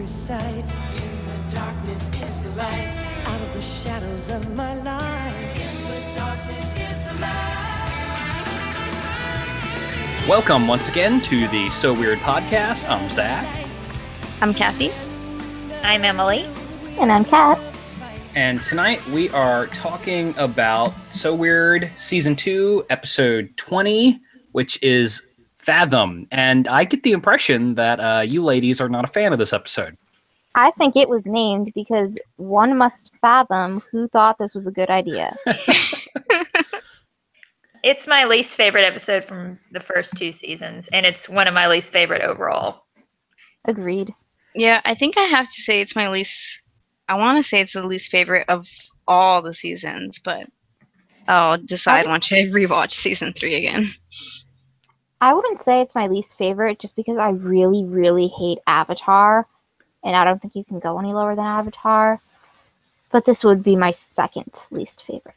every side. In the darkness is the light. Out of the shadows of my life. In the darkness is the light. Welcome once again to the So Weird podcast. I'm Zach, I'm Kathy. I'm Emily. And I'm Kat. and tonight we are talking about So Weird Season 2, Episode 20, which is Fathom. And I get the impression that uh, you ladies are not a fan of this episode. I think it was named because one must fathom who thought this was a good idea. It's my least favorite episode from the first two seasons, and it's one of my least favorite overall. Agreed. Yeah, I think I have to say it's my least. I want to say it's the least favorite of all the seasons, but I'll decide once I rewatch season three again. I wouldn't say it's my least favorite just because I really, really hate Avatar. And I don't think you can go any lower than Avatar. But this would be my second least favorite.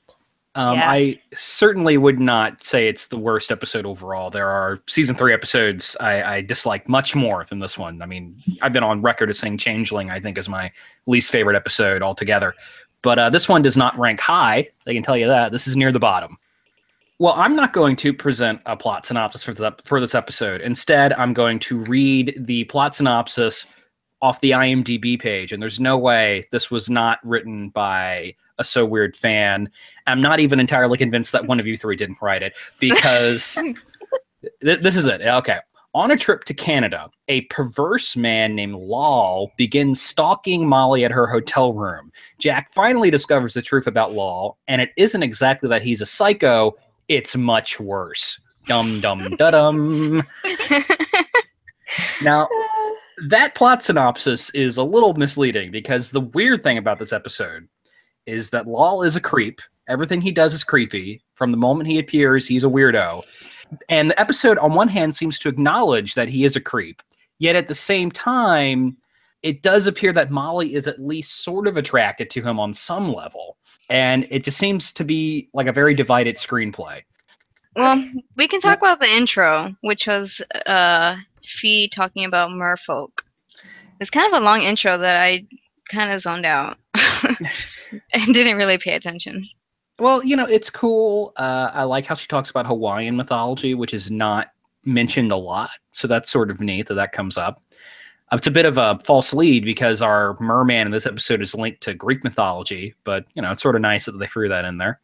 Um, Yeah. I certainly would not say it's the worst episode overall. There are season three episodes I, I dislike much more than this one. I mean, I've been on record as saying Changeling, I think, is my least favorite episode altogether. But uh, this one does not rank high. I can tell you that. This is near the bottom. Well, I'm not going to present a plot synopsis for this, ep- for this episode. Instead, I'm going to read the plot synopsis off the IMDb page. And there's no way this was not written by a So Weird fan. I'm not even entirely convinced that one of you three didn't write it because th- this is it. Okay. On a trip to Canada, a perverse man named Lal begins stalking Molly at her hotel room. Jack finally discovers the truth about Lal, and it isn't exactly that he's a psycho, it's much worse. Dum dum da dum. Now, that plot synopsis is a little misleading because the weird thing about this episode is that Lal is a creep. Everything he does is creepy. From the moment he appears, he's a weirdo. And the episode, on one hand, seems to acknowledge that he is a creep. Yet at the same time, it does appear that Molly is at least sort of attracted to him on some level. And it just seems to be like a very divided screenplay. Well, we can talk about the intro, which was uh, Fi talking about merfolk. It's kind of a long intro that I kind of zoned out and didn't really pay attention. Well, you know, it's cool. Uh, I like how she talks about Hawaiian mythology, which is not mentioned a lot. So that's sort of neat that that comes up. Uh, it's a bit of a false lead because our merman in this episode is linked to Greek mythology, but you know, it's sort of nice that they threw that in there.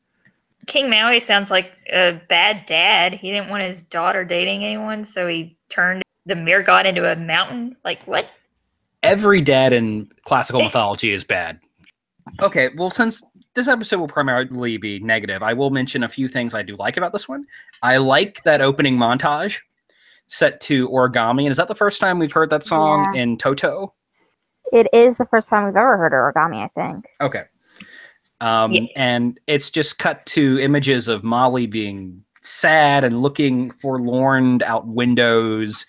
King Maui sounds like a bad dad. He didn't want his daughter dating anyone, so he turned the mirror god into a mountain. Like what? Every dad in classical mythology is bad. Okay, well, since this episode will primarily be negative, I will mention a few things I do like about this one. I like that opening montage set to origami. And is that the first time we've heard that song Yeah. in Toto? It is the first time we've ever heard origami, I think. Okay. Um, Yes. And it's just cut to images of Molly being sad and looking forlorn out windows.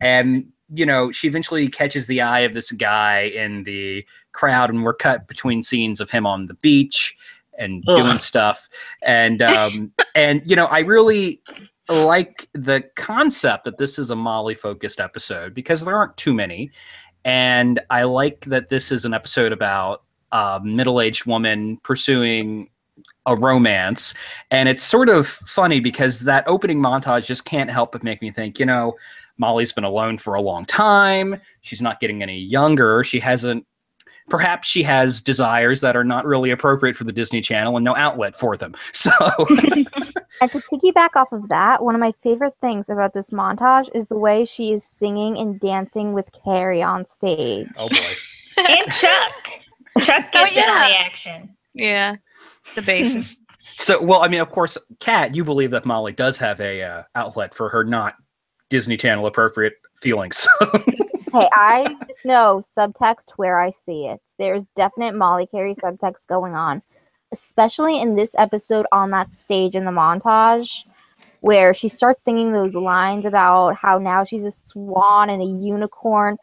And, you know, she eventually catches the eye of this guy in the crowd, and we're cut between scenes of him on the beach and Ugh. doing stuff. And, um, and, you know, I really like the concept that this is a Molly focused episode because there aren't too many. And I like that this is an episode about a middle aged woman pursuing a romance. And it's sort of funny because that opening montage just can't help but make me think, you know, Molly's been alone for a long time. She's not getting any younger. She hasn't, perhaps she has desires that are not really appropriate for the Disney Channel and no outlet for them. So, And to piggyback off of that, one of my favorite things about this montage is the way she is singing and dancing with Carey on stage. oh boy. And Chuck. Chuck Oh, gets in yeah. the action. Yeah, the basis. So, well, I mean, of course, Kat, you believe that Molly does have a uh, outlet for her not Disney Channel appropriate feelings. Hey, I just know subtext where I see it. There's definite Molly Carey subtext going on, especially in this episode on that stage in the montage where she starts singing those lines about how now she's a swan and a unicorn.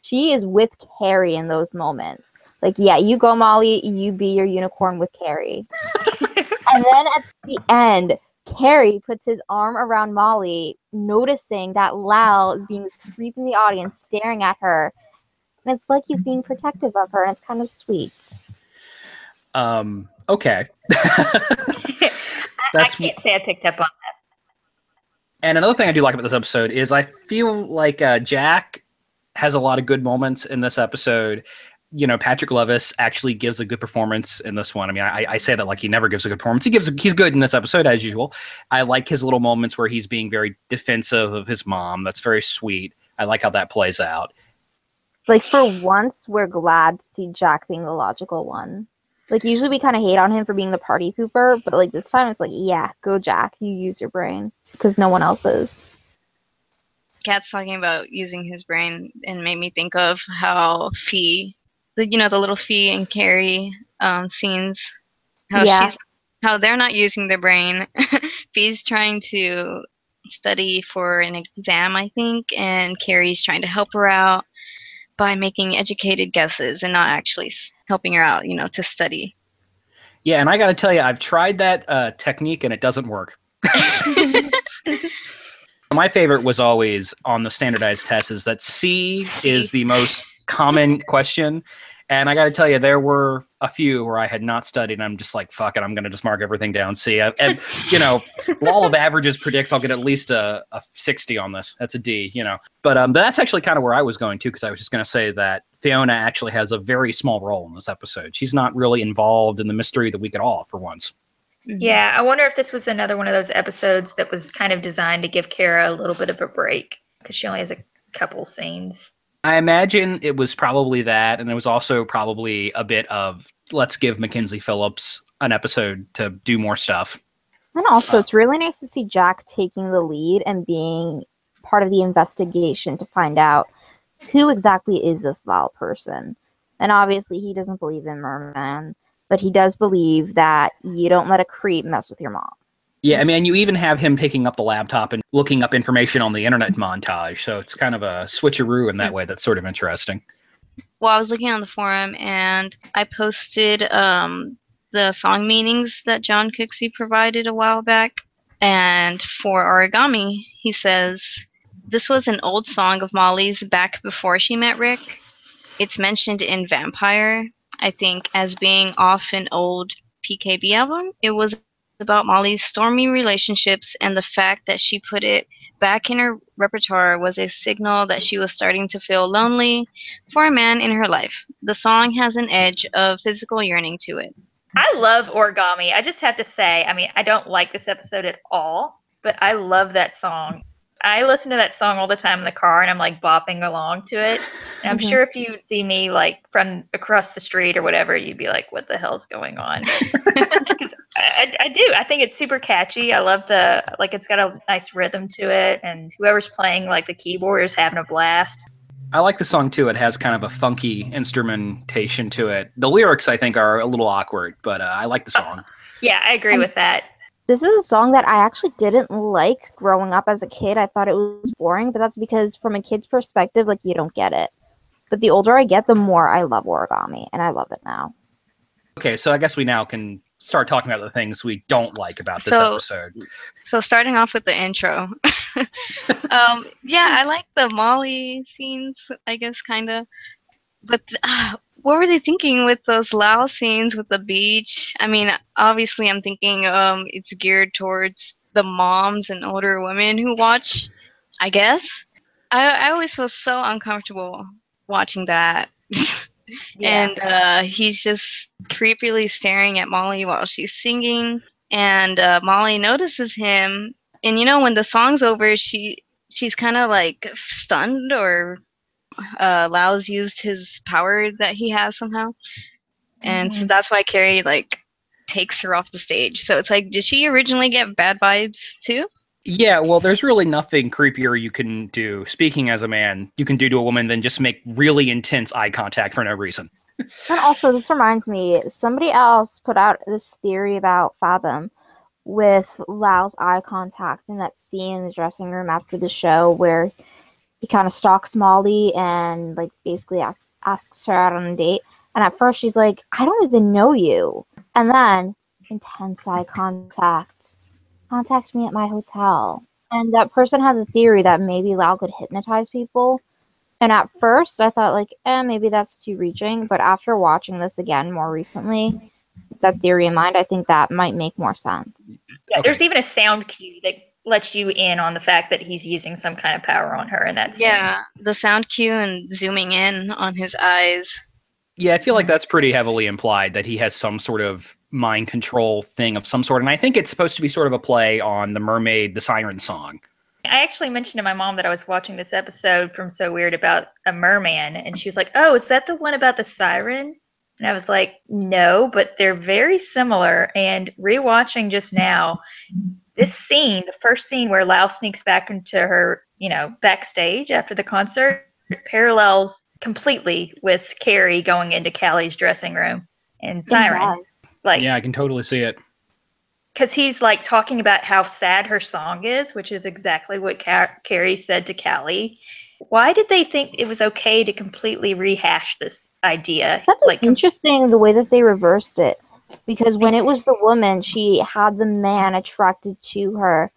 She is with Carey in those moments. Like, yeah, you go, Molly, you be your unicorn with Carey. and then at the end, Carey puts his arm around Molly, noticing that Lal is being this creep in the audience, staring at her. And it's like he's being protective of her, and it's kind of sweet. Um, okay. I That's can't say I picked up on that. And another thing I do like about this episode is I feel like uh, Jack has a lot of good moments in this episode. You know, Patrick Levis actually gives a good performance in this one. I mean, I, I say that like he never gives a good performance. He gives he's good in this episode as usual. I like his little moments where he's being very defensive of his mom. That's very sweet. I like how that plays out. Like for once, we're glad to see Jack being the logical one. Like usually we kind of hate on him for being the party pooper, but like this time it's like, yeah, go Jack, you use your brain because no one else is. Cat's talking about using his brain and made me think of how Fi, the you know the little Fi and Carey um, scenes, how Yeah. she's how they're not using their brain. Fi's trying to study for an exam, I think, and Carey's trying to help her out by making educated guesses and not actually helping her out, you know, to study. Yeah, and I got to tell you, I've tried that uh, technique and it doesn't work. My favorite was always on the standardized tests is that C is the most common question. And I got to tell you, there were a few where I had not studied, and I'm just like, fuck it, I'm going to just mark everything down C. I, and, you know, law of averages predicts I'll get at least a, a 60 on this. That's a D, you know. But, um, but that's actually kind of where I was going to, because I was just going to say that Fiona actually has a very small role in this episode. She's not really involved in the mystery of the week at all, for once. Yeah, I wonder if this was another one of those episodes that was kind of designed to give Cara a little bit of a break because she only has a couple scenes. I imagine it was probably that, and it was also probably a bit of let's give Mackenzie Phillips an episode to do more stuff. And also, it's really nice to see Jack taking the lead and being part of the investigation to find out who exactly is this Val person. And obviously, he doesn't believe in Merman, but he does believe that you don't let a creep mess with your mom. Yeah, I mean, you even have him picking up the laptop and looking up information on the internet montage, so it's kind of a switcheroo in that way. That's sort of interesting. well, I was looking on the forum and I posted um, the song meanings that John Cooksey provided a while back. And for origami, he says, This was an old song of Molly's back before she met Rick. It's mentioned in Vampire, I think, as being off an old PKB album. It was about Molly's stormy relationships, and the fact that she put it back in her repertoire was a signal that she was starting to feel lonely for a man in her life. The song has an edge of physical yearning to it. I love origami. I just have to say, I mean, I don't like this episode at all, but I love that song. I listen to that song all the time in the car and I'm like bopping along to it. And I'm Mhm. sure if you see me like from across the street or whatever, you'd be like, what the hell's going on? 'Cause I, I do. I think it's super catchy. I love the, like, it's got a nice rhythm to it. And whoever's playing like the keyboard is having a blast. I like the song too. It has kind of a funky instrumentation to it. The lyrics, I think, are a little awkward, but uh, I like the song. Yeah, I agree Um, with that. This is a song that I actually didn't like growing up as a kid. I thought it was boring, but that's because from a kid's perspective, like you don't get it. But the older I get, the more I love origami, and I love it now. Okay, so I guess we now can start talking about the things we don't like about this So- episode. So starting off with the intro. um, yeah, I like the Molly scenes, I guess, kind of. But uh, what were they thinking with those Lal scenes with the beach? I mean, obviously, I'm thinking um, it's geared towards the moms and older women who watch. I guess. I I always feel so uncomfortable watching that. yeah. and uh, he's just creepily staring at Molly while she's singing. And uh, Molly notices him, and you know when the song's over, she she's kind of like stunned, or uh, Lal's used his power that he has somehow, and so that's why Carey like takes her off the stage. So it's like, did she originally get bad vibes too? Yeah, well, there's really nothing creepier you can do, speaking as a man, you can do to a woman than just make really intense eye contact for no reason. And also, this reminds me, somebody else put out this theory about Fathom with Lal's eye contact in that scene in the dressing room after the show where he kind of stalks Molly and like basically asks, asks her out on a date. And at first, she's like, I don't even know you. And then, intense eye contact. Contact me at my hotel. And that person had the theory that maybe Lal could hypnotize people. And at first, I thought like, eh, maybe that's too reaching. But after watching this again more recently, that theory in mind, I think that might make more sense. Yeah, Okay. there's even a sound cue that lets you in on the fact that he's using some kind of power on her, and that's Yeah, the sound cue and zooming in on his eyes. Yeah, I feel like that's pretty heavily implied that he has some sort of mind control thing of some sort. And I think it's supposed to be sort of a play on the mermaid, the siren song. I actually mentioned to my mom that I was watching this episode from So Weird about a merman, and she was like, "Oh, is that the one about the siren?" And I was like, "No, but they're very similar." And rewatching just now, this scene, the first scene where Lal sneaks back into her, you know, backstage after the concert, parallels completely with Carey going into Callie's dressing room and Siren. Like, Yeah, I can totally see it. because he's like talking about how sad her song is, which is exactly what Ca- Carey said to Callie. Why did they think it was okay to completely rehash this idea? That is Like, interesting the way that they reversed it. Because when it was the woman, she had the man attracted to her,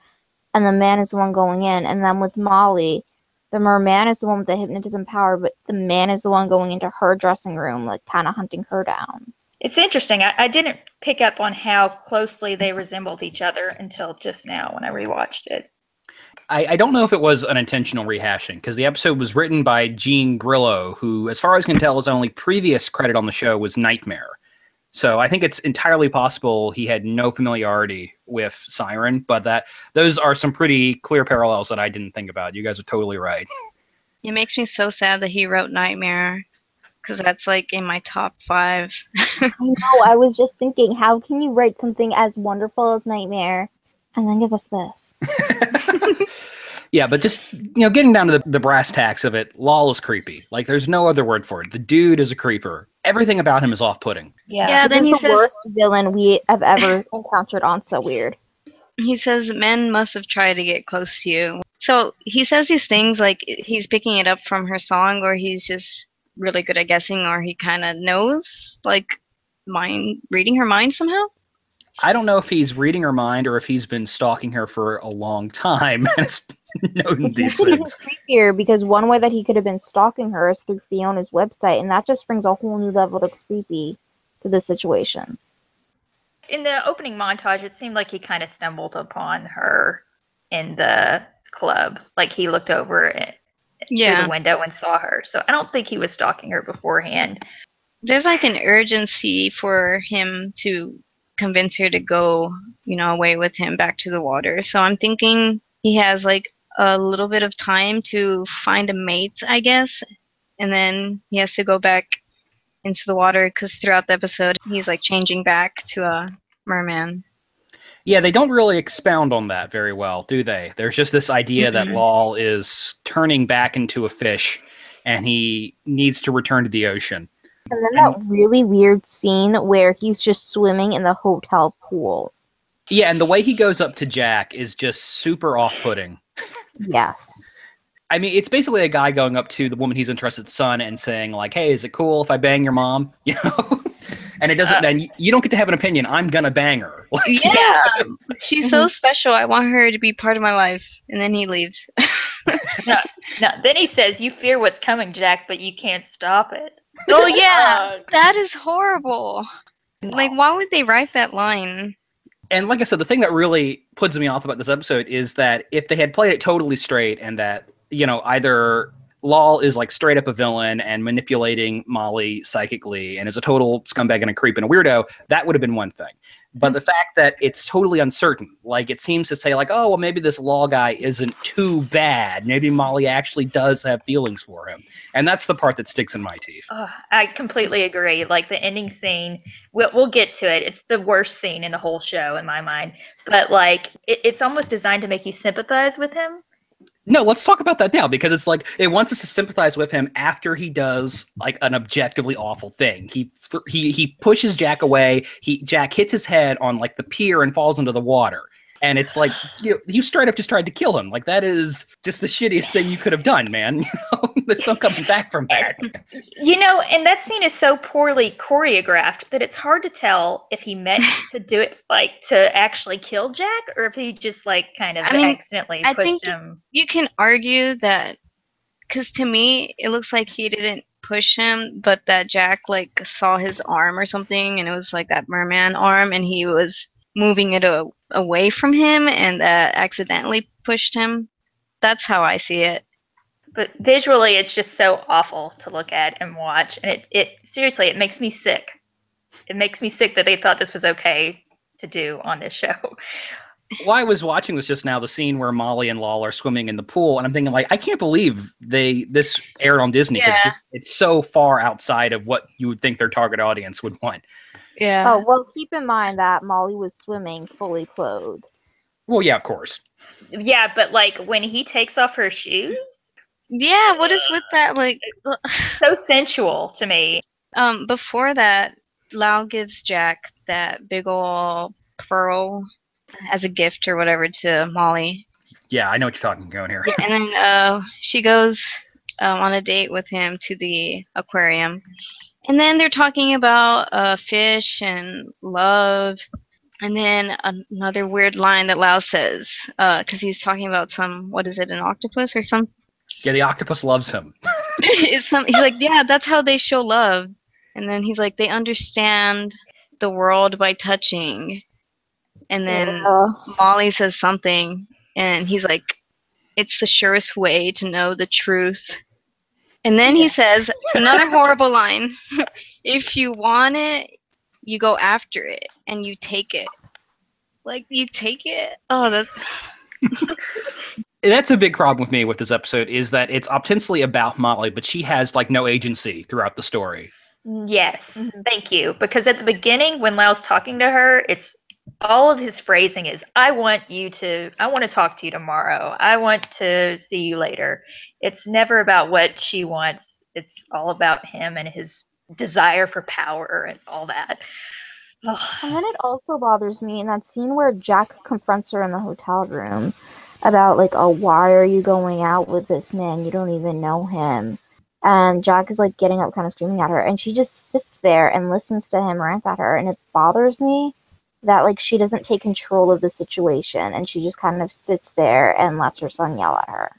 and the man is the one going in. And then with Molly, the merman is the one with the hypnotism power, but the man is the one going into her dressing room, like kind of hunting her down. it's interesting. I, I didn't pick up on how closely they resembled each other until just now when I rewatched it. I, I don't know if it was an intentional rehashing because the episode was written by Gene Grillo, who, as far as I can tell, his only previous credit on the show was Nightmare. So I think it's entirely possible he had no familiarity with Siren, but that those are some pretty clear parallels that I didn't think about. You guys are totally right. It makes me so sad that he wrote Nightmare because that's like in my top five. I know, I was just thinking, how can you write something as wonderful as Nightmare and then give us this? Yeah, but just you know, getting down to the, the brass tacks of it, Lal is creepy. Like there's no other word for it. The dude is a creeper. Everything about him is off-putting. Yeah. Yeah, then is he the says worst villain we have ever encountered on So Weird. he says men must have tried to get close to you. So he says these things like he's picking it up from her song, or he's just really good at guessing, or he kind of knows, like mind reading her mind somehow. I don't know if he's reading her mind or if he's been stalking her for a long time and has known Which these makes it things. creepier because one way that he could have been stalking her is through Fiona's website, and that just brings a whole new level of creepy to the situation. in the opening montage, it seemed like he kind of stumbled upon her in the club. Like he looked over it through the window and saw her. So I don't think he was stalking her beforehand. There's like an urgency for him to convince her to go, you know, away with him back to the water. So I'm thinking he has like a little bit of time to find a mate, I guess, and then he has to go back into the water because throughout the episode he's like changing back to a merman. Yeah, they don't really expound on that very well, do they? There's just this idea that Mm-mm. Lal is turning back into a fish and he needs to return to the ocean. And then that really weird scene where he's just swimming in the hotel pool. Yeah, and the way he goes up to Jack is just super off-putting. Yes. I mean, it's basically a guy going up to the woman he's interested son and saying like, "Hey, is it cool if I bang your mom?" You know, and it doesn't. Uh, and you don't get to have an opinion. I'm gonna bang her. Like, Yeah, she's so mhm. special. I want her to be part of my life. And then he leaves. no, No, then he says, "You fear what's coming, Jack, but you can't stop it." oh yeah, Uh, that is horrible. Like, why would they write that line? and like I said, the thing that really puts me off about this episode is that if they had played it totally straight and that, you know, either Lal is like straight up a villain and manipulating Molly psychically and is a total scumbag and a creep and a weirdo, that would have been one thing. But the fact that it's totally uncertain, like it seems to say, like, oh, well, maybe this Lal guy isn't too bad. Maybe Molly actually does have feelings for him. And that's the part that sticks in my teeth. Ugh, I completely agree. Like the ending scene, we'll, we'll get to it. It's the worst scene in the whole show in my mind. But like, it, it's almost designed to make you sympathize with him. No, let's talk about that now because it's like it wants us to sympathize with him after he does like an objectively awful thing. He th- he he pushes Jack away. He Jack hits his head on like the pier and falls into the water. And it's like you you straight up just tried to kill him. Like that is just the shittiest thing you could have done, man. You know, there's no coming back from that. You know, and that scene is so poorly choreographed that it's hard to tell if he meant to do it like to actually kill Jack or if he just like kind of I mean, accidentally I pushed think- him. You can argue that because to me it looks like he didn't push him, but that Jack like saw his arm or something, and it was like that merman arm, and he was moving it a- away from him, and uh, accidentally pushed him. That's how I see it. But visually, it's just so awful to look at and watch, and it, it seriously it makes me sick. It makes me sick that they thought this was okay to do on this show. Well, I was watching this just now, the scene where Molly and Lal are swimming in the pool, and I'm thinking like, I can't believe they this aired on Disney because Yeah. it's so far outside of what you would think their target audience would want. Yeah. Oh well, keep in mind that Molly was swimming fully clothed. Well, yeah, of course. Yeah, but like when he takes off her shoes, Yeah. What is with that? Like, so sensual to me. um, before that, Lal gives Jack that big ol' pearl as a gift or whatever to Molly, Yeah, I know what you're talking going here. and then uh, she goes um, on a date with him to the aquarium, and then they're talking about uh, fish and love. And then another weird line that Lal says, because he's talking about some, what is it, an octopus or some Yeah, the octopus loves him. it's some, he's like, yeah, that's how they show love. And then he's like, they understand the world by touching. And then Uh, Molly says something, and he's like, it's the surest way to know the truth. And then he says another horrible line if you want it, you go after it and you take it. Like, you take it? Oh, that's. That's a big problem with me with this episode is that it's ostensibly about Molly, but she has like no agency throughout the story. Yes, Mhm. thank you. Because at the beginning, when Lal's talking to her, it's all of his phrasing is, "I want you to, I want to talk to you tomorrow. I want to see you later." It's never about what she wants. It's all about him and his desire for power and all that. Ugh. And then it also bothers me in that scene where Jack confronts her in the hotel room about like, oh, why are you going out with this man? You don't even know him. And Jack is like getting up, kind of screaming at her, and she just sits there and listens to him rant at her. And it bothers me that like she doesn't take control of the situation and she just kind of sits there and lets her son yell at her.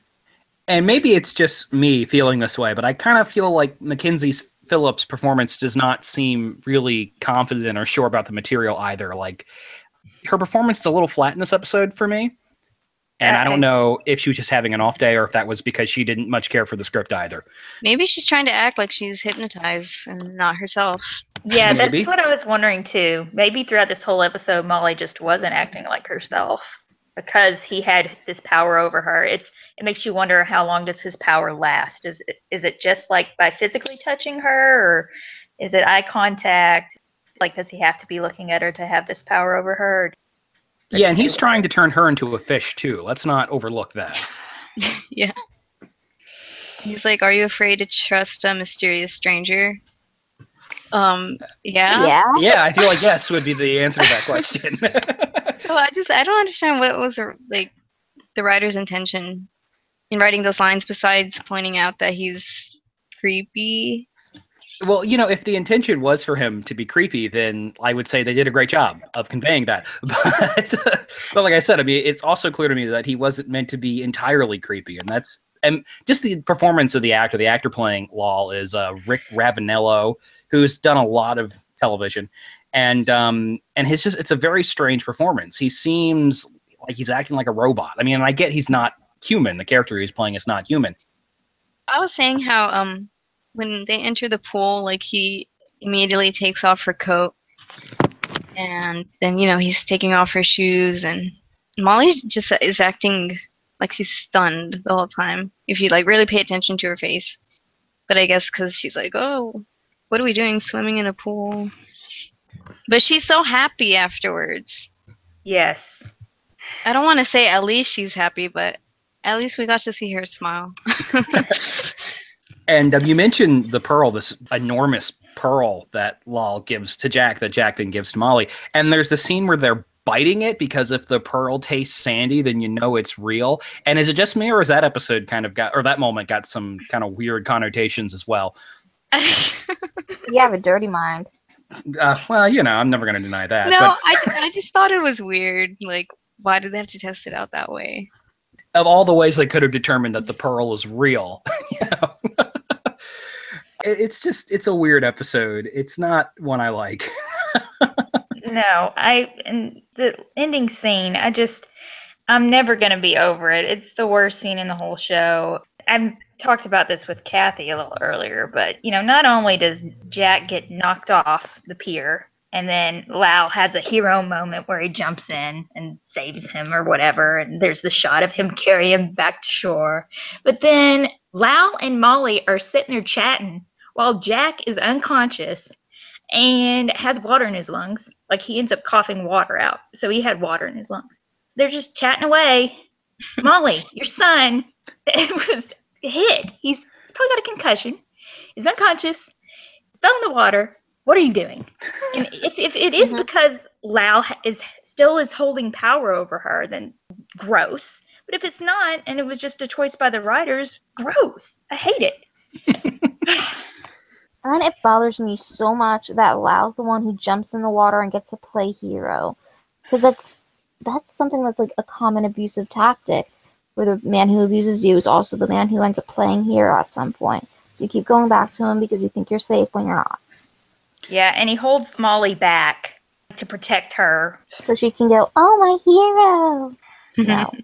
And maybe it's just me feeling this way, but I kind of feel like Mackenzie's Phillips' performance does not seem really confident or sure about the material either. Like her performance is a little flat in this episode for me. And I don't know if she was just having an off day or if that was because she didn't much care for the script either. Maybe she's trying to act like she's hypnotized and not herself. Yeah, Maybe. that's what I was wondering too. Maybe throughout this whole episode, Molly just wasn't acting like herself because he had this power over her. It's it makes you wonder how long does his power last? Is it, is it just like by physically touching her, or is it eye contact? Like, does he have to be looking at her to have this power over her? Or Yeah, and he's trying to turn her into a fish too. Let's not overlook that. yeah. He's like, "Are you afraid to trust a mysterious stranger?" Um, yeah. Yeah. Yeah, I feel like yes would be the answer to that question. Well, I just I don't understand what was like the writer's intention in writing those lines besides pointing out that he's creepy. Well, you know, if the intention was for him to be creepy, then I would say they did a great job of conveying that. But, but like I said, I mean, it's also clear to me that he wasn't meant to be entirely creepy, and that's and just the performance of the actor. The actor playing Lal is uh, Rick Ravanello, who's done a lot of television, and um, and his just it's a very strange performance. He seems like he's acting like a robot. I mean, I get he's not human. The character he's playing is not human. I was saying how um when they enter the pool, like he immediately takes off her coat, and then you know he's taking off her shoes, and Molly just is acting like she's stunned the whole time. If you like really pay attention to her face, but I guess because she's like, oh, what are we doing, swimming in a pool? But she's so happy afterwards. Yes. I don't want to say at least she's happy, but at least we got to see her smile. And um, you mentioned the pearl, this enormous pearl that Lal gives to Jack, that Jack then gives to Molly. And there's the scene where they're biting it because if the pearl tastes sandy, then you know it's real. And is it just me, or is that episode kind of got, or that moment got some kind of weird connotations as well? You have a dirty mind. Uh, well, you know, I'm never going to deny that. no, but I, I just thought it was weird. Like, why did they have to test it out that way? Of all the ways they could have determined that the pearl is real, you know. It's just it's a weird episode. It's not one I like. No, I and the ending scene, I just I'm never gonna be over it. It's the worst scene in the whole show. I've talked about this with Kathy a little earlier, but you know, not only does Jack get knocked off the pier and then Lal has a hero moment where he jumps in and saves him or whatever, and there's the shot of him carrying him back to shore. But then Lal and Molly are sitting there chatting while Jack is unconscious and has water in his lungs. Like he ends up coughing water out. So he had water in his lungs. They're just chatting away. Molly, your son was hit. He's, he's probably got a concussion. He's unconscious. Fell in the water. What are you doing? And if, if it is Mhm. because Lal is still is holding power over her, then gross. But if it's not, and it was just a choice by the writers, gross. I hate it. And it bothers me so much that Lal's the one who jumps in the water and gets to play hero. Because that's that's something that's like a common abusive tactic, where the man who abuses you is also the man who ends up playing hero at some point. So you keep going back to him because you think you're safe when you're not. Yeah, and he holds Molly back to protect her. So she can go, Oh my hero. No.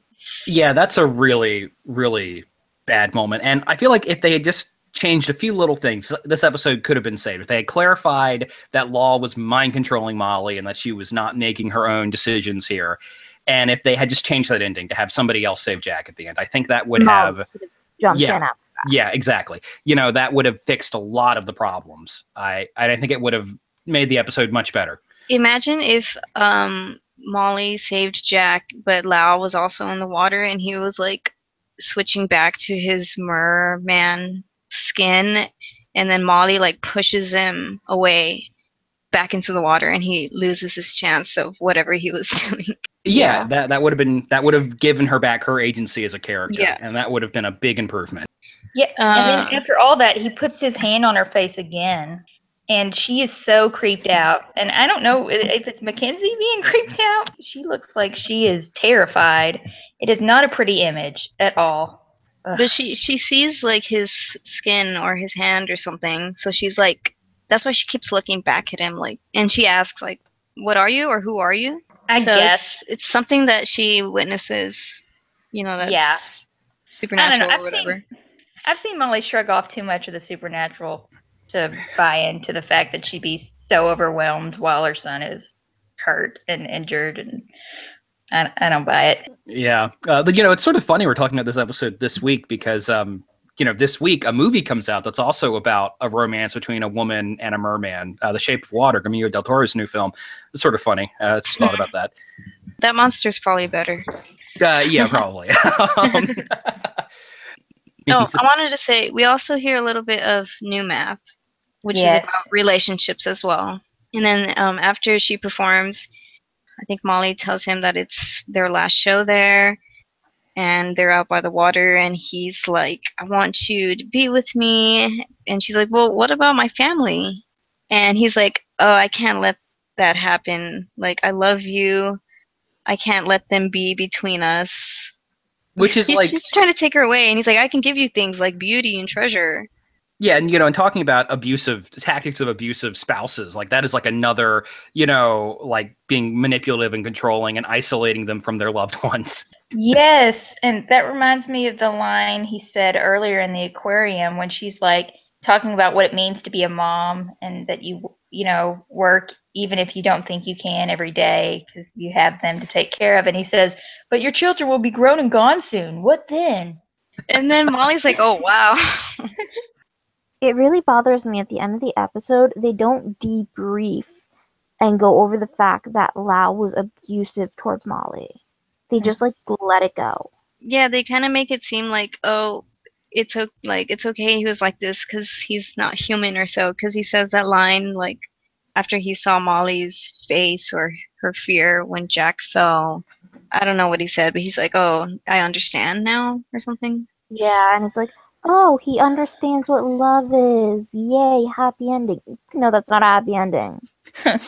Yeah, that's a really, really bad moment. And I feel like if they had just changed a few little things, this episode could have been saved. If they had clarified that Lal was mind controlling Molly and that she was not making her own decisions here, and if they had just changed that ending to have somebody else save Jack at the end, I think that would Molly have. could have jumped Yeah. After. Yeah, exactly. You know, that would have fixed a lot of the problems. I, I think it would have made the episode much better. Imagine if um, Molly saved Jack, but Lal was also in the water and he was like switching back to his merman skin, and then Molly like pushes him away back into the water and he loses his chance of whatever he was doing. Yeah, Yeah. that that would have been that would have given her back her agency as a character, Yeah. and that would have been a big improvement. Yeah, and Uh, then after all that, he puts his hand on her face again, and she is so creeped out. And I don't know if it's Mackenzie being creeped out. She looks like she is terrified. It is not a pretty image at all. Ugh. But she she sees like his skin or his hand or something, so she's like, that's why she keeps looking back at him, like, and she asks like, "What are you?" or "Who are you?" I so guess. it's, it's something that she witnesses, you know, that's Yeah. supernatural or whatever. Seen, I've seen Molly shrug off too much of the supernatural to buy into the fact that she'd be so overwhelmed while her son is hurt and injured, and I, I don't buy it. Yeah, uh, but you know, it's sort of funny we're talking about this episode this week because, um, you know, this week a movie comes out that's also about a romance between a woman and a merman, uh, The Shape of Water, Guillermo del Toro's new film. It's sort of funny. Uh, I just thought about that. That monster's probably better. Uh, yeah, probably. um, Oh, it's- I wanted to say we also hear a little bit of new math, which is about relationships as well. And then um, after she performs, I think Molly tells him that it's their last show there, and they're out by the water, and he's like, "I want you to be with me," and she's like, "Well, what about my family?" And he's like, "Oh, I can't let that happen. Like, I love you. I can't let them be between us." Which is He's like just trying to take her away, and he's like, "I can give you things like beauty and treasure." Yeah, and you know, and talking about abusive tactics of abusive spouses, like that is like another, you know, like being manipulative and controlling and isolating them from their loved ones. Yes, and that reminds me of the line he said earlier in the aquarium when she's like talking about what it means to be a mom and that you you know work even if you don't think you can every day because you have them to take care of and he says but your children will be grown and gone soon what then And then Molly's like, "Oh wow." It really bothers me at the end of the episode, they don't debrief and go over the fact that Lal was abusive towards Molly. They just like let it go. yeah, they kind of make it seem like, "Oh, it's o- like it's okay he was like this cuz he's not human or so cuz he says that line like after he saw Molly's face or her fear when Jack fell. I don't know what he said, but he's like, "Oh, I understand now" or something. Yeah, and it's like, Oh, he understands what love is. Yay, happy ending. No, that's not a happy ending.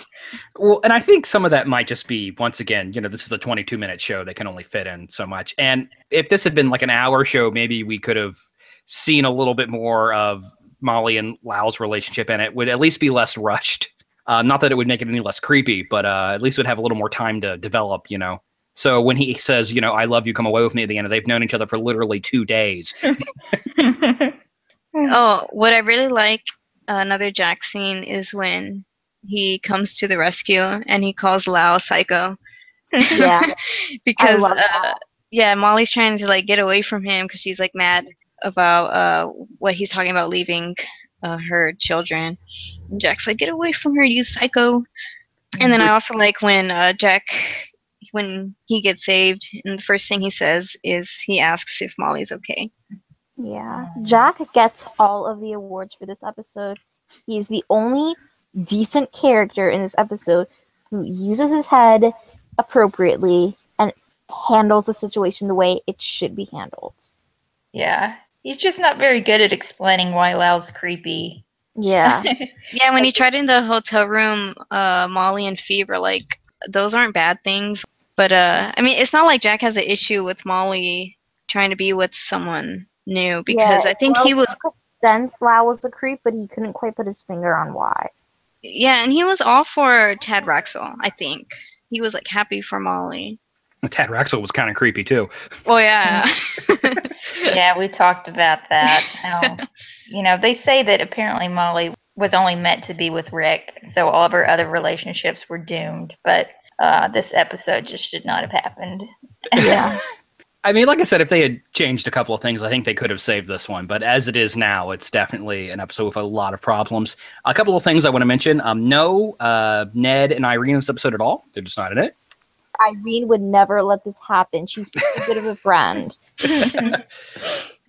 Well, and I think some of that might just be once again, you know, this is a 22 minute show; they can only fit in so much. And if this had been like an hour show, maybe we could have seen a little bit more of Molly and Lal's relationship, and it would at least be less rushed. Uh, not that it would make it any less creepy, but uh, at least it would have a little more time to develop, you know. So when he says, you know, "I love you, come away with me," at the end, they've known each other for literally two days. Oh, what I really like uh, another Jack scene is when he comes to the rescue and he calls Lal psycho Yeah. because love uh, that. yeah, Molly's trying to like get away from him because she's like mad about uh what he's talking about leaving uh, her children. And Jack's like, "Get away from her, you psycho!" And then I also like when uh, Jack, when he gets saved, and the first thing he says is he asks if Molly's okay. Yeah. Jack gets all of the awards for this episode. He's the only decent character in this episode who uses his head appropriately and handles the situation the way it should be handled. yeah. He's just not very good at explaining why Lal's creepy. Yeah. Yeah, when he tried in the hotel room, uh, Molly and Phoebe were like, "Those aren't bad things." But uh, I mean, it's not like Jack has an issue with Molly trying to be with someone new because Yeah, I think well, he was it makes sense Lau was a creep, but he couldn't quite put his finger on why. yeah, and he was all for Tad Raxel. I think he was like happy for Molly. Tad Raxel was kind of creepy too. Oh yeah, yeah, we talked about that. How, you know, they say that apparently Molly was only meant to be with Rick, so all of her other relationships were doomed. But uh, this episode just should not have happened. Yeah. I mean, like I said, if they had changed a couple of things, I think they could have saved this one. But as it is now, it's definitely an episode with a lot of problems. A couple of things I want to mention. Um, no, uh, Ned and Irene in this episode at all. They're just not in it. Irene would never let this happen. She's too good of a friend.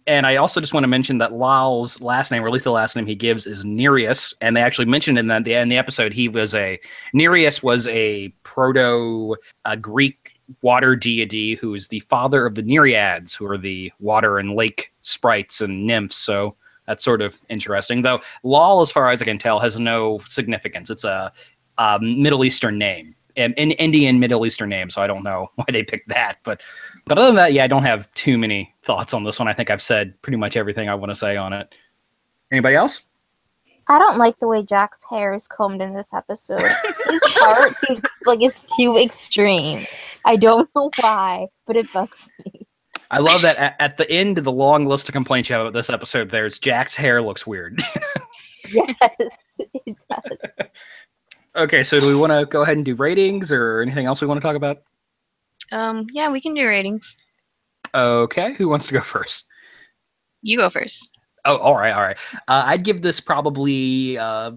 And I also just want to mention that Lyle's last name, or at least the last name he gives, is Nereus. And they actually mentioned in the in the episode he was a Nereus was a proto uh, Greek water deity who is the father of the Nereids, who are the water and lake sprites and nymphs. So that's sort of interesting. Though Lal, as far as I can tell, has no significance. It's a, a Middle Eastern name, an an Indian Middle Eastern name. So I don't know why they picked that, but but other than that, yeah, I don't have too many thoughts on this one. I think I've said pretty much everything I want to say on it. Anybody else? I don't like the way Jack's hair is combed in this episode. His part seems like it's too extreme. I don't know why, but it bugs me. I love that at, at the end of the long list of complaints you have about this episode, there's Jack's hair looks weird. Yes, it does. Okay, so do we want to go ahead and do ratings or anything else we want to talk about? um, yeah, we can do ratings. Okay, who wants to go first? You go first. Oh, all right, all right. Uh, I'd give this probably uh,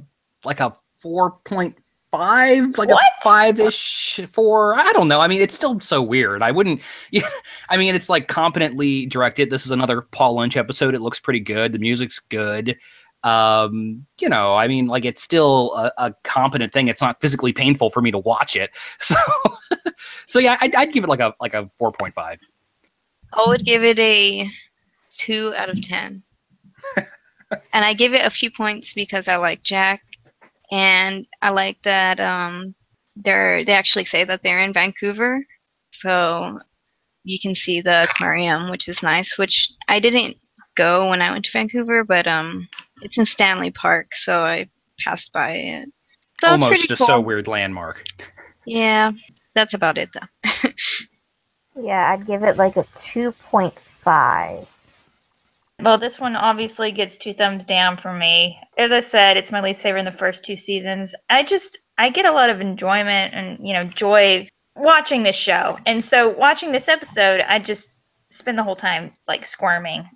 like a four point five, like What? a five ish, four. I don't know. I mean, it's still so weird. I wouldn't. Yeah, I mean, it's like competently directed. This is another Paul Lynch episode. It looks pretty good. The music's good. Um, you know, I mean, like it's still a, a competent thing. It's not physically painful for me to watch it. So, so yeah, I'd, I'd give it like a like a four point five. I would give it a two out of ten. and I give it a few points because I like Jack, and I like that um, they're they actually say that they're in Vancouver, so you can see the aquarium, which is nice. Which I didn't go when I went to Vancouver, but um, it's in Stanley Park, so I passed by it. So Almost pretty a cool. so weird landmark. Yeah, that's about it though. Yeah, I'd give it like a 2.5. Well, this one obviously gets two thumbs down for me. As I said, it's my least favorite in the first two seasons. I just I get a lot of enjoyment and you know joy watching this show, and so watching this episode, I just spend the whole time like squirming.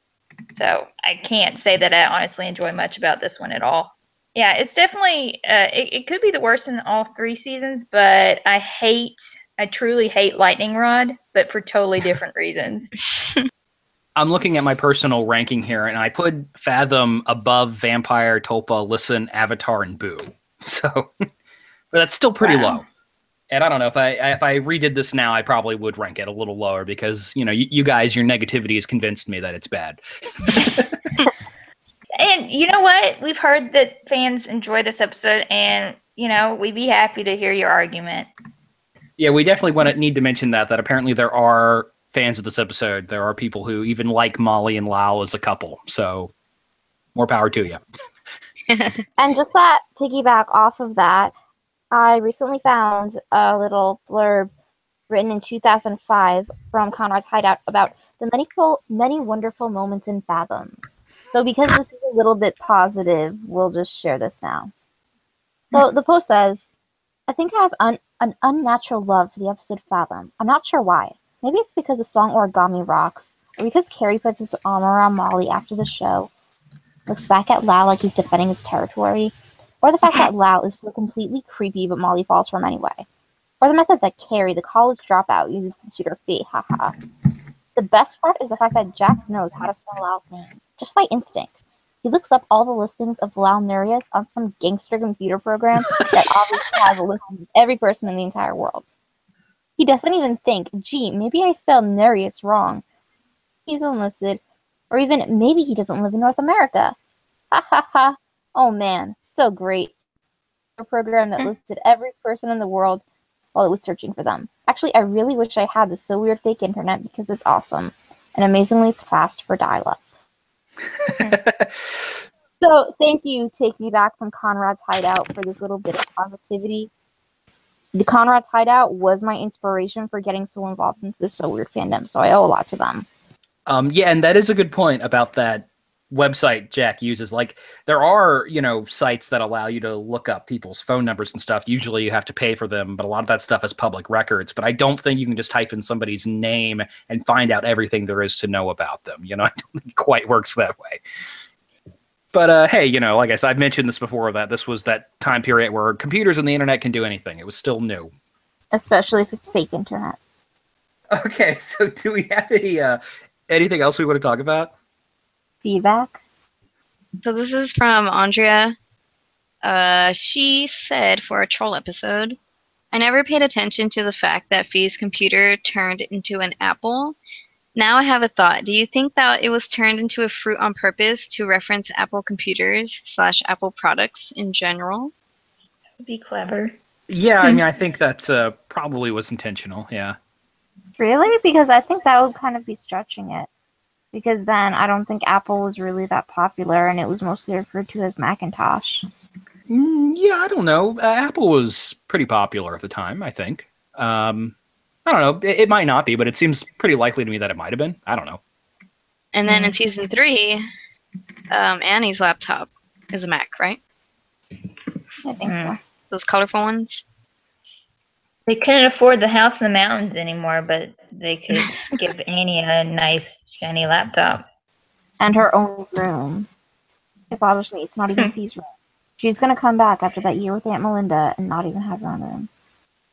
So I can't say that I honestly enjoy much about this one at all. Yeah, it's definitely uh, it, it could be the worst in all three seasons, but I hate I truly hate Lightning Rod, but for totally different reasons. I'm looking at my personal ranking here, and I put Fathom above Vampire, Tulpa, Listen, Avatar, and Boo. So, but that's still pretty Wow. low. And I don't know if I if I redid this now, I probably would rank it a little lower because you know you, you guys, your negativity has convinced me that it's bad. And you know what? We've heard that fans enjoy this episode, and you know we'd be happy to hear your argument. Yeah, we definitely want to need to mention that that apparently there are fans of this episode. There are people who even like Molly and Lal as a couple. So more power to you. And just that piggyback off of that, I recently found a little blurb written in 2005 from Conrad's Hideout about the many many wonderful moments in Fathom. So because this is a little bit positive, we'll just share this now. So the post says, I think I have un- an unnatural love for the episode Fathom. I'm not sure why. Maybe it's because the song Origami rocks, or because Carey puts his arm around Molly after the show, looks back at Lal like he's defending his territory, or the fact that Lal is so completely creepy but Molly falls for him anyway, or the method that Carey, the college dropout, uses to shoot her feet. Haha. The best part is the fact that Jack knows how to spell Lal's name, just by instinct. He looks up all the listings of Lal Nurius on some gangster computer program that obviously has a list of every person in the entire world. He doesn't even think, gee, maybe I spelled Nurius wrong. He's enlisted, or even maybe he doesn't live in North America. Ha ha ha. Oh man, so great. A program that listed every person in the world while it was searching for them. Actually, I really wish I had this so weird fake internet because it's awesome and amazingly fast for dial up. So thank you, Take Me Back from Conrad's Hideout for this little bit of positivity. The Conrad's Hideout was my inspiration for getting so involved into the So Weird fandom, so I owe a lot to them. Um, yeah, and that is a good point about that website Jack uses. Like, there are you know sites that allow you to look up people's phone numbers and stuff. Usually, you have to pay for them, but a lot of that stuff is public records. But I don't think you can just type in somebody's name and find out everything there is to know about them. You know, I don't think it quite works that way. But uh, hey, you know, like I said, I've mentioned this before that this was that time period where computers and the internet can do anything. It was still new. Especially if it's fake internet. Okay, so do we have any uh, anything else we want to talk about? Feedback? So this is from Andrea. Uh, she said for a troll episode, I never paid attention to the fact that Fi's computer turned into an apple. Now I have a thought. Do you think that it was turned into a fruit on purpose to reference Apple computers slash Apple products in general? That would Be clever. Yeah, I mean, I think that uh, probably was intentional. Yeah. Really? Because I think that would kind of be stretching it. Because then I don't think Apple was really that popular and it was mostly referred to as Macintosh. Mm, yeah, I don't know. Uh, Apple was pretty popular at the time, I think. Um, I don't know. It, it might not be, but it seems pretty likely to me that it might have been. I don't know. And then in season three, um, Annie's laptop is a Mac, right? I think so. Those colorful ones. They couldn't afford the house in the mountains anymore, but they could give Annie a nice shiny laptop. And her own room. It bothers me. It's not even Fi's room. She's gonna come back after that year with Aunt Melinda and not even have her own room.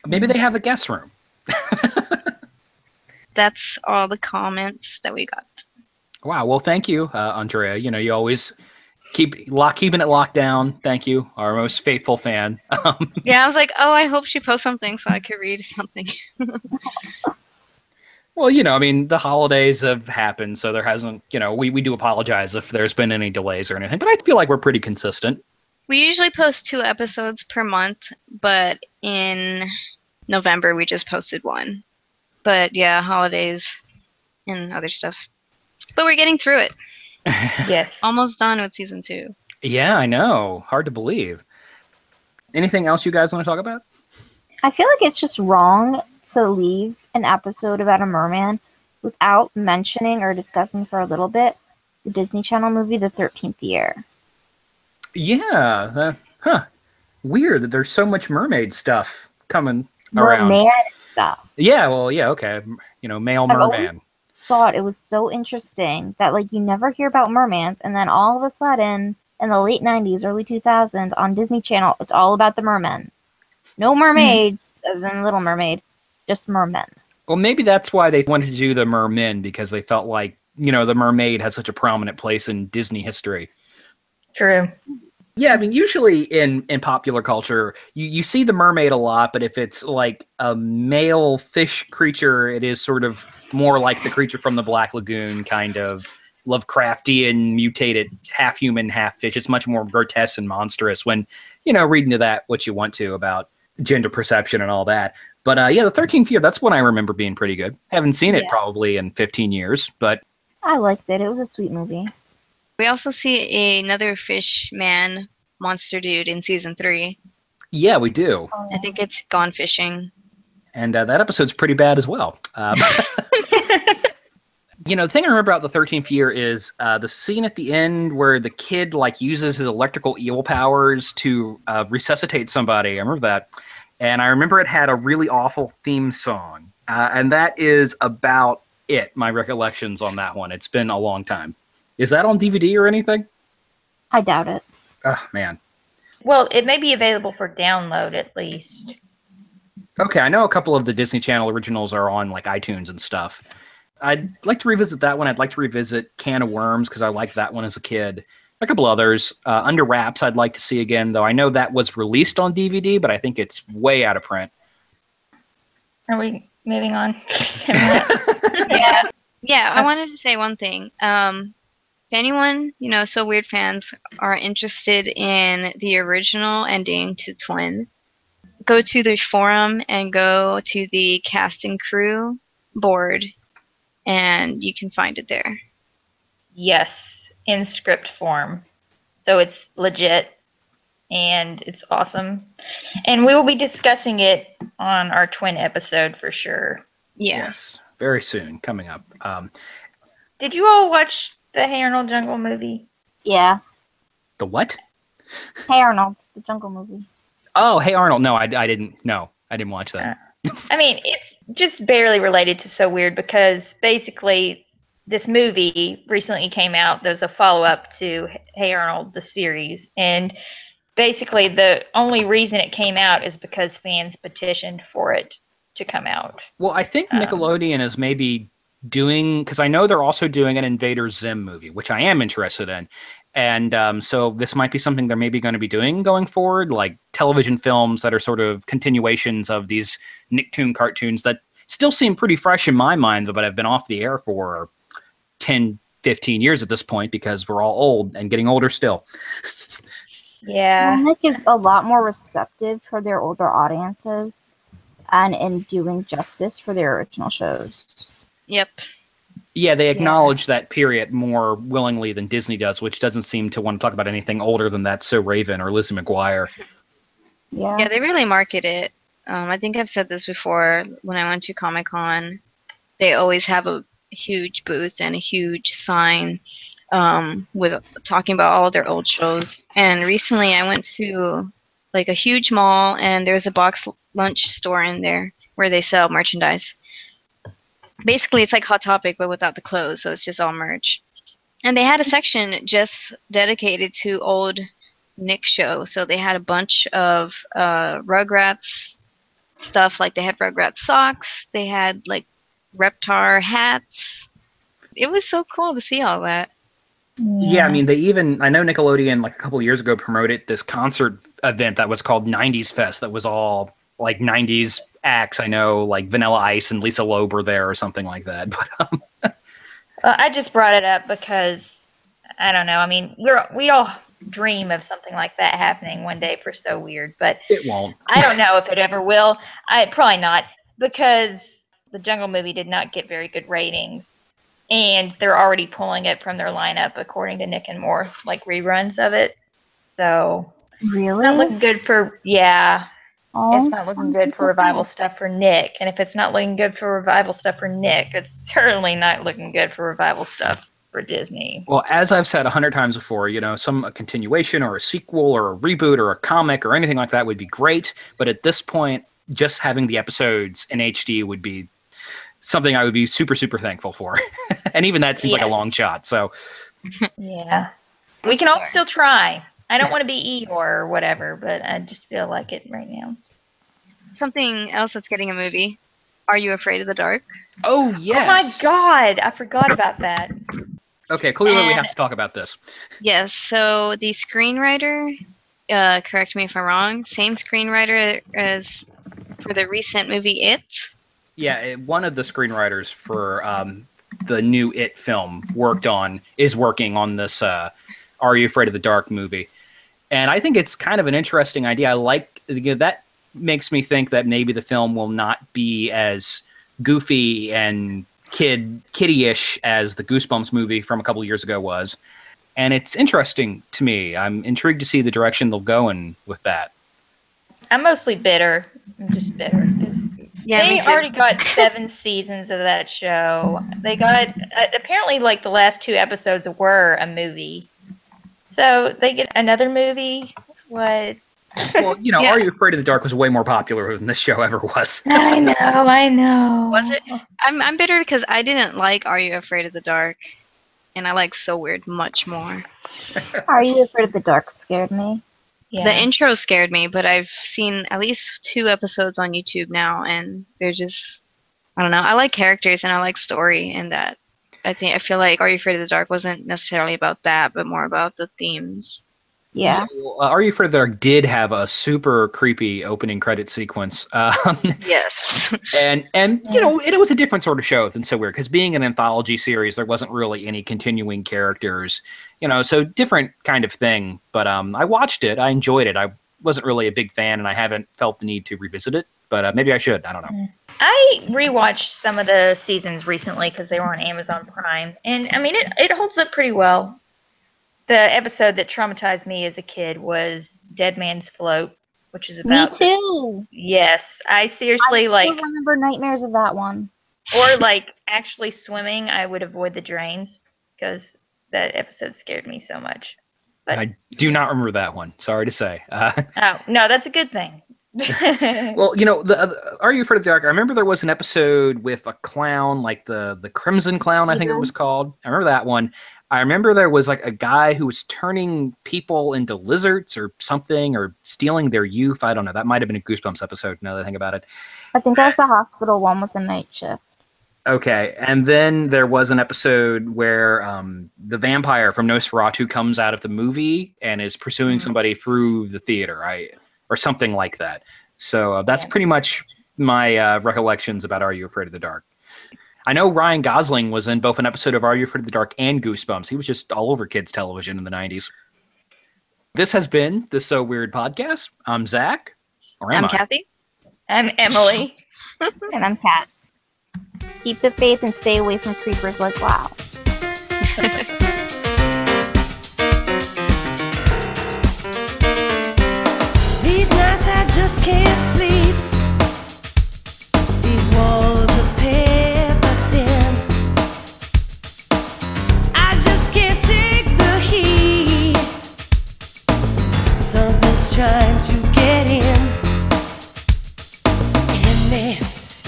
Maybe they have a guest room. That's all the comments that we got. Wow. Well, thank you, uh, Andrea. You know, you always keep lock keeping it locked down. Thank you, our most faithful fan. Um, Yeah, I was like, oh, I hope she posts something so I could read something. well, you know, I mean, the holidays have happened, so there hasn't. You know, we we do apologize if there's been any delays or anything, but I feel like we're pretty consistent. We usually post two episodes per month, but in November we just posted one. But yeah, holidays and other stuff. But we're getting through it. Yes. Almost done with season two. Yeah, I know. Hard to believe. Anything else you guys want to talk about? I feel like it's just wrong to leave an episode about a merman without mentioning or discussing for a little bit the Disney Channel movie The Thirteenth Year. Yeah. Uh, huh. Weird that there's so much mermaid stuff coming around. Merman stuff. Yeah. Well. Yeah. Okay. You know, male I've merman. Thought it was so interesting that like you never hear about mermans, and then all of a sudden in the late '90s, early 2000s on Disney Channel, it's all about the mermen. No mermaids, as in Little Mermaid, just mermen. Well, maybe that's why they wanted to do the mermen because they felt like you know the mermaid has such a prominent place in Disney history. True. Yeah, I mean, usually in in popular culture, you you see the mermaid a lot, but if it's like a male fish creature, it is sort of more like the creature from the Black Lagoon, kind of Lovecraftian, mutated, half human, half fish. It's much more grotesque and monstrous. When you know, reading to that what you want to about gender perception and all that. But uh, yeah, the 13th year, that's one I remember being pretty good. Haven't seen it Yeah. probably in 15 years, but I liked it. It was a sweet movie. We also see another fish man monster dude in season three. yeah, we do. I think it's Gone Fishing. And uh, that episode's pretty bad as well. Um, you know, the thing I remember about the 13th year is uh, the scene at the end where the kid like uses his electrical eel powers to uh, resuscitate somebody. I remember that. And I remember it had a really awful theme song. Uh, and that is about it, my recollections on that one. It's been a long time. Is that on DVD or anything? I doubt it. Oh, man. Well, it may be available for download at least. Okay, I know a couple of the Disney Channel originals are on like iTunes and stuff. I'd like to revisit that one. I'd like to revisit Can of Worms because I liked that one as a kid. A couple others. Uh, Under Wraps, I'd like to see again, though I know that was released on DVD, but I think it's way out of print. Are we moving on? yeah, yeah. I wanted to say one thing. Um, if anyone, you know, so weird fans are interested in the original ending to Twin, go to the forum and go to the cast and crew board, and you can find it there. yes, in script form. So it's legit and it's awesome. And we will be discussing it on our twin episode for sure. Yeah. Yes, very soon, coming up. Um, Did you all watch the Hey Arnold Jungle movie? Yeah. the what? Hey Arnold, the Jungle movie. Oh, Hey Arnold. No, I, I didn't. No, I didn't watch that. I mean, it's just barely related to So Weird because basically this movie recently came out. There's a follow up to Hey Arnold, the series. And basically, the only reason it came out is because fans petitioned for it to come out. Well, I think Um, Nickelodeon is maybe doing because I know they're also doing an Invader Zim movie, which I am interested in, and um, so this might be something they're maybe going to be doing going forward, like television films that are sort of continuations of these Nicktoon cartoons that still seem pretty fresh in my mind, but have been off the air for 10, 15 years at this point because we're all old and getting older still. Yeah. Nick is a lot more receptive for their older audiences and in doing justice for their original shows. Yep. Yeah, they acknowledge that period more willingly than Disney does, which doesn't seem to want to talk about anything older than that. So Raven or Lizzie McGuire. Yeah. Yeah, they really market it. Um, I think I've said this before when I went to Comic Con. They always have a huge booth and a huge sign um, with talking about all their old shows. And recently, I went to like a huge mall, and there's a box lunch store in there where they sell merchandise. Basically, it's like Hot Topic, but without the clothes, so it's just all merch. And they had a section just dedicated to old Nick show. So they had a bunch of uh, Rugrats stuff. Like they had Rugrats socks. They had like Reptar hats. It was so cool to see all that. Yeah, I mean, they even I know Nickelodeon like a couple years ago promoted this concert event that was called '90s Fest. That was all like '90s acts. I know like Vanilla Ice and Lisa Loeb were there or something like that. But um, Well, I just brought it up because I don't know. I mean, we're we all dream of something like that happening one day for so weird, but it won't. I don't know if it ever will. I probably not because the Jungle movie did not get very good ratings, and they're already pulling it from their lineup according to Nick and More, like reruns of it. So it's Really? not looking good for yeah. Oh, It's not looking good for revival stuff for Nick, and if it's not looking good for revival stuff for Nick, it's certainly not looking good for revival stuff for Disney. Well, as I've said a hundred times before, you know, some a continuation or a sequel or a reboot or a comic or anything like that would be great. But at this point, just having the episodes in HD would be something I would be super super thankful for. and even that seems like a long shot. So Yeah. We can all still try. I don't want to be Eeyore or whatever, but I just feel like it right now. Something else that's getting a movie. Are you afraid of the dark? Oh yes. Oh my god, I forgot about that. Okay, clearly we have to talk about this. Yes. So the screenwriter, uh, correct me if I'm wrong, same screenwriter as for the recent movie It. Yeah, one of the screenwriters for um, the new It film worked on is working on this uh, "Are You Afraid of the Dark" movie, and I think it's kind of an interesting idea. I like you know, that makes me think that maybe the film will not be as goofy and kid kiddie-ish as the Goosebumps movie from a couple years ago was, and it's interesting to me. I'm intrigued to see the direction they'll go in with that. I'm mostly bitter. I'm just bitter 'cause Yeah, they me too. already got seven seasons of that show. They got uh, apparently like the last two episodes were a movie, so they get another movie. What? Well, you know, Yeah. "Are You Afraid of the Dark" was way more popular than this show ever was. I know, I know. Was it? I'm I'm bitter because I didn't like Are You Afraid of the Dark, and I like So Weird much more. Are you afraid of the dark? Scared me. Yeah. The intro scared me, but I've seen at least two episodes on YouTube now, and they're just I don't know. I like characters and I like story, and that I think I feel like Are You Afraid of the Dark wasn't necessarily about that, but more about the themes. Yeah. Well, uh, Are You Afraid of the Dark did have a super creepy opening credit sequence. Um, Yes. and and you know it, was a different sort of show than so weird because being an anthology series there wasn't really any continuing characters you know so different kind of thing but um i watched it i enjoyed it i wasn't really a big fan and i haven't felt the need to revisit it but uh, maybe i should i don't know I rewatched some of the seasons recently because they were on Amazon Prime, and I mean it, it holds up pretty well. The episode that traumatized me as a kid was Dead Man's Float, which is Me about this- too. yes, I seriously like I like still remember nightmares of that one. or like actually swimming. I would avoid the drains because that episode scared me so much. But- i do not remember that one sorry to say uh, Oh no, that's a good thing. Well, you know, the, uh, Are You Afraid of the Dark? I remember there was an episode with a clown, like the the Crimson Clown, I think it Mhm. was called. I remember that one. I remember there was like a guy who was turning people into lizards or something, or stealing their youth. I don't know. That might have been a Goosebumps episode. Now that I think about it. I think that was the hospital one with the night shift. Okay, and then there was an episode where um, the vampire from Nosferatu comes out of the movie and is pursuing Mhm. somebody through the theater, right, or something like that. So uh, that's Yeah. pretty much my uh, recollections about Are You Afraid of the Dark. I know Ryan Gosling was in both an episode of Are You Afraid of the Dark and Goosebumps. He was just all over kids' television in the '90s. This has been the So Weird podcast. I'm Zach, or am I'm I? Kathy. I'm Emily. And I'm Kat. Keep the faith and stay away from creepers like wow.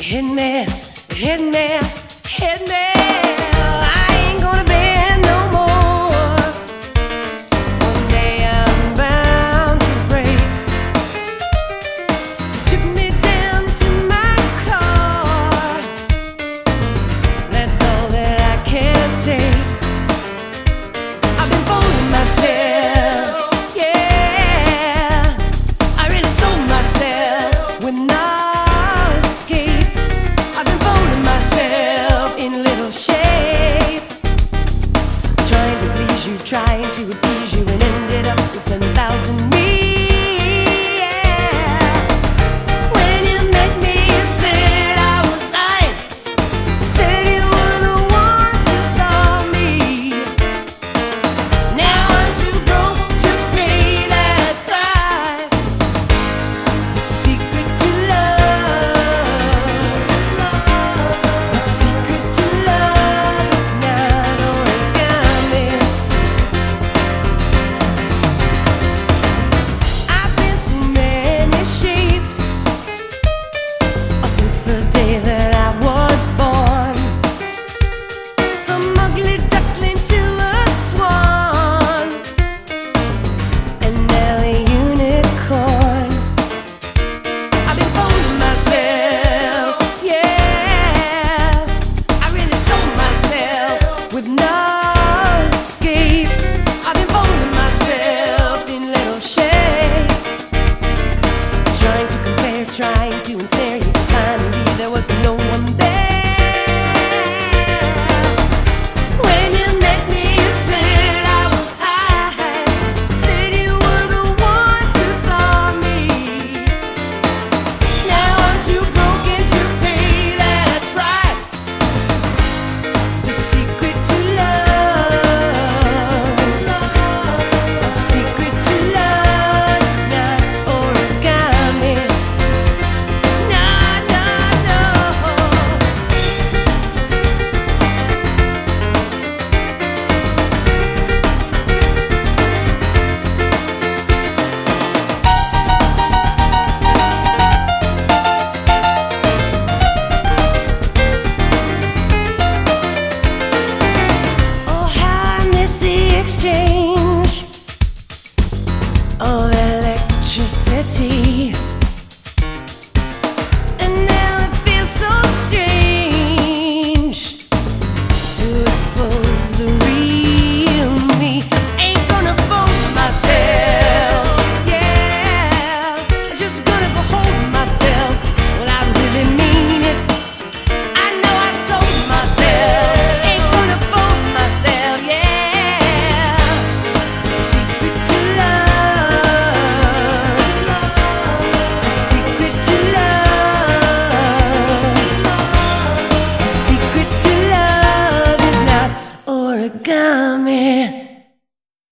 Hit me, hit me,